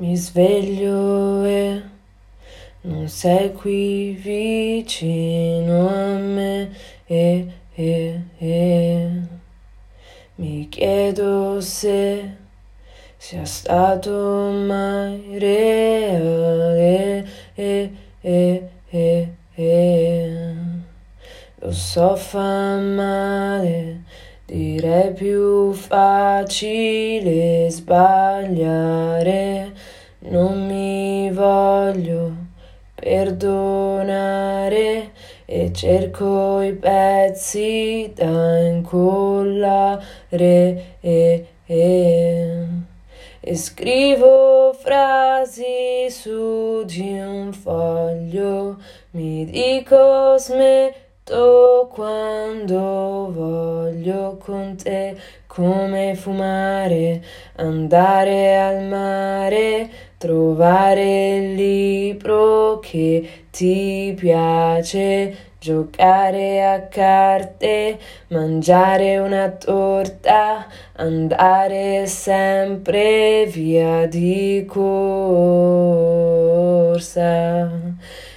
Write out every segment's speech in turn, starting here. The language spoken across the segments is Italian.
Mi sveglio e non sei qui vicino a me e, e, e. Mi chiedo se sia stato mai reale e, e, e, e. Lo so fa male, direi più facile sbagliare non mi voglio perdonare e cerco i pezzi da incollare e, e, e scrivo frasi su di un foglio, mi dico smetto quando voglio con te come fumare, andare al mare trovare il libro che ti piace, giocare a carte, mangiare una torta, andare sempre via di corsa.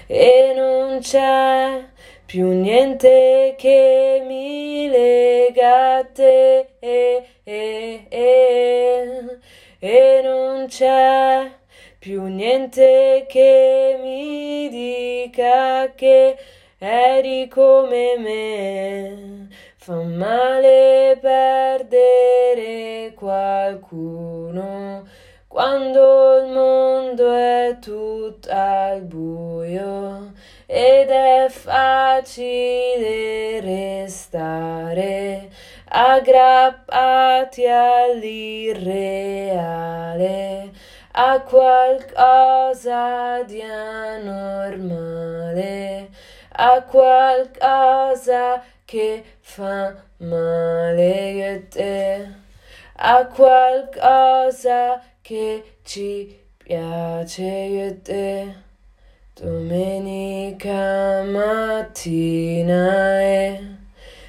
E non c'è più niente che mi lega a te. E, e, e, e non c'è più niente che mi dica che eri come me. Fa male perdere qualcuno quando il mondo è tutto al buio ed è facile restare aggrappati all'irreale a qualcosa di anormale, a qualcosa che fa male e te, a qualcosa che ci piace e te. Domenica mattina e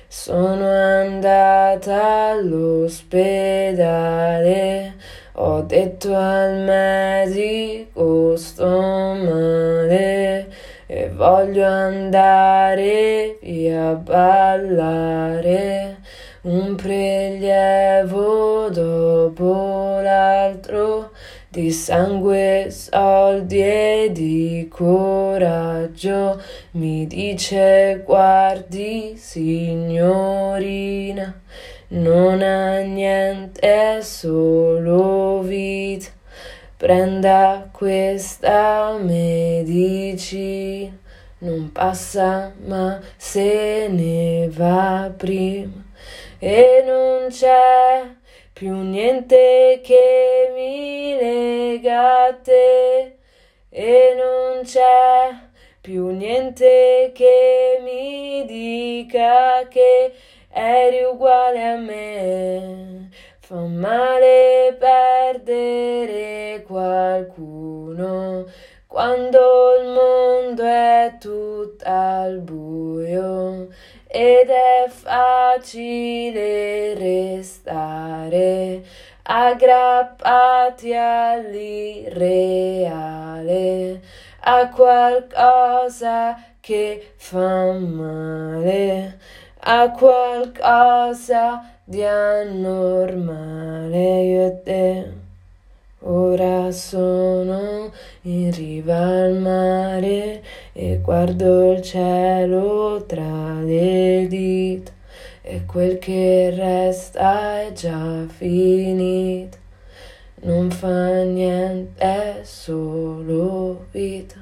sono andata all'ospedale ho detto al medico sto male e voglio andare via a ballare un prelievo dopo l'altro di sangue, soldi e di coraggio. Mi dice guardi signorina non ha niente, solo. Prenda questa medicina, non passa ma se ne va prima e non c'è più niente che mi lega a te e non c'è più niente che mi dica che eri uguale a me. Fa male perdere qualcuno quando il mondo è tutto al buio ed è facile restare aggrappati all'irreale, a qualcosa che fa male a qualcosa di anormale io e te. Ora sono in riva al mare e guardo il cielo tra le dita e quel che resta è già finito. Non fa niente, è solo vita.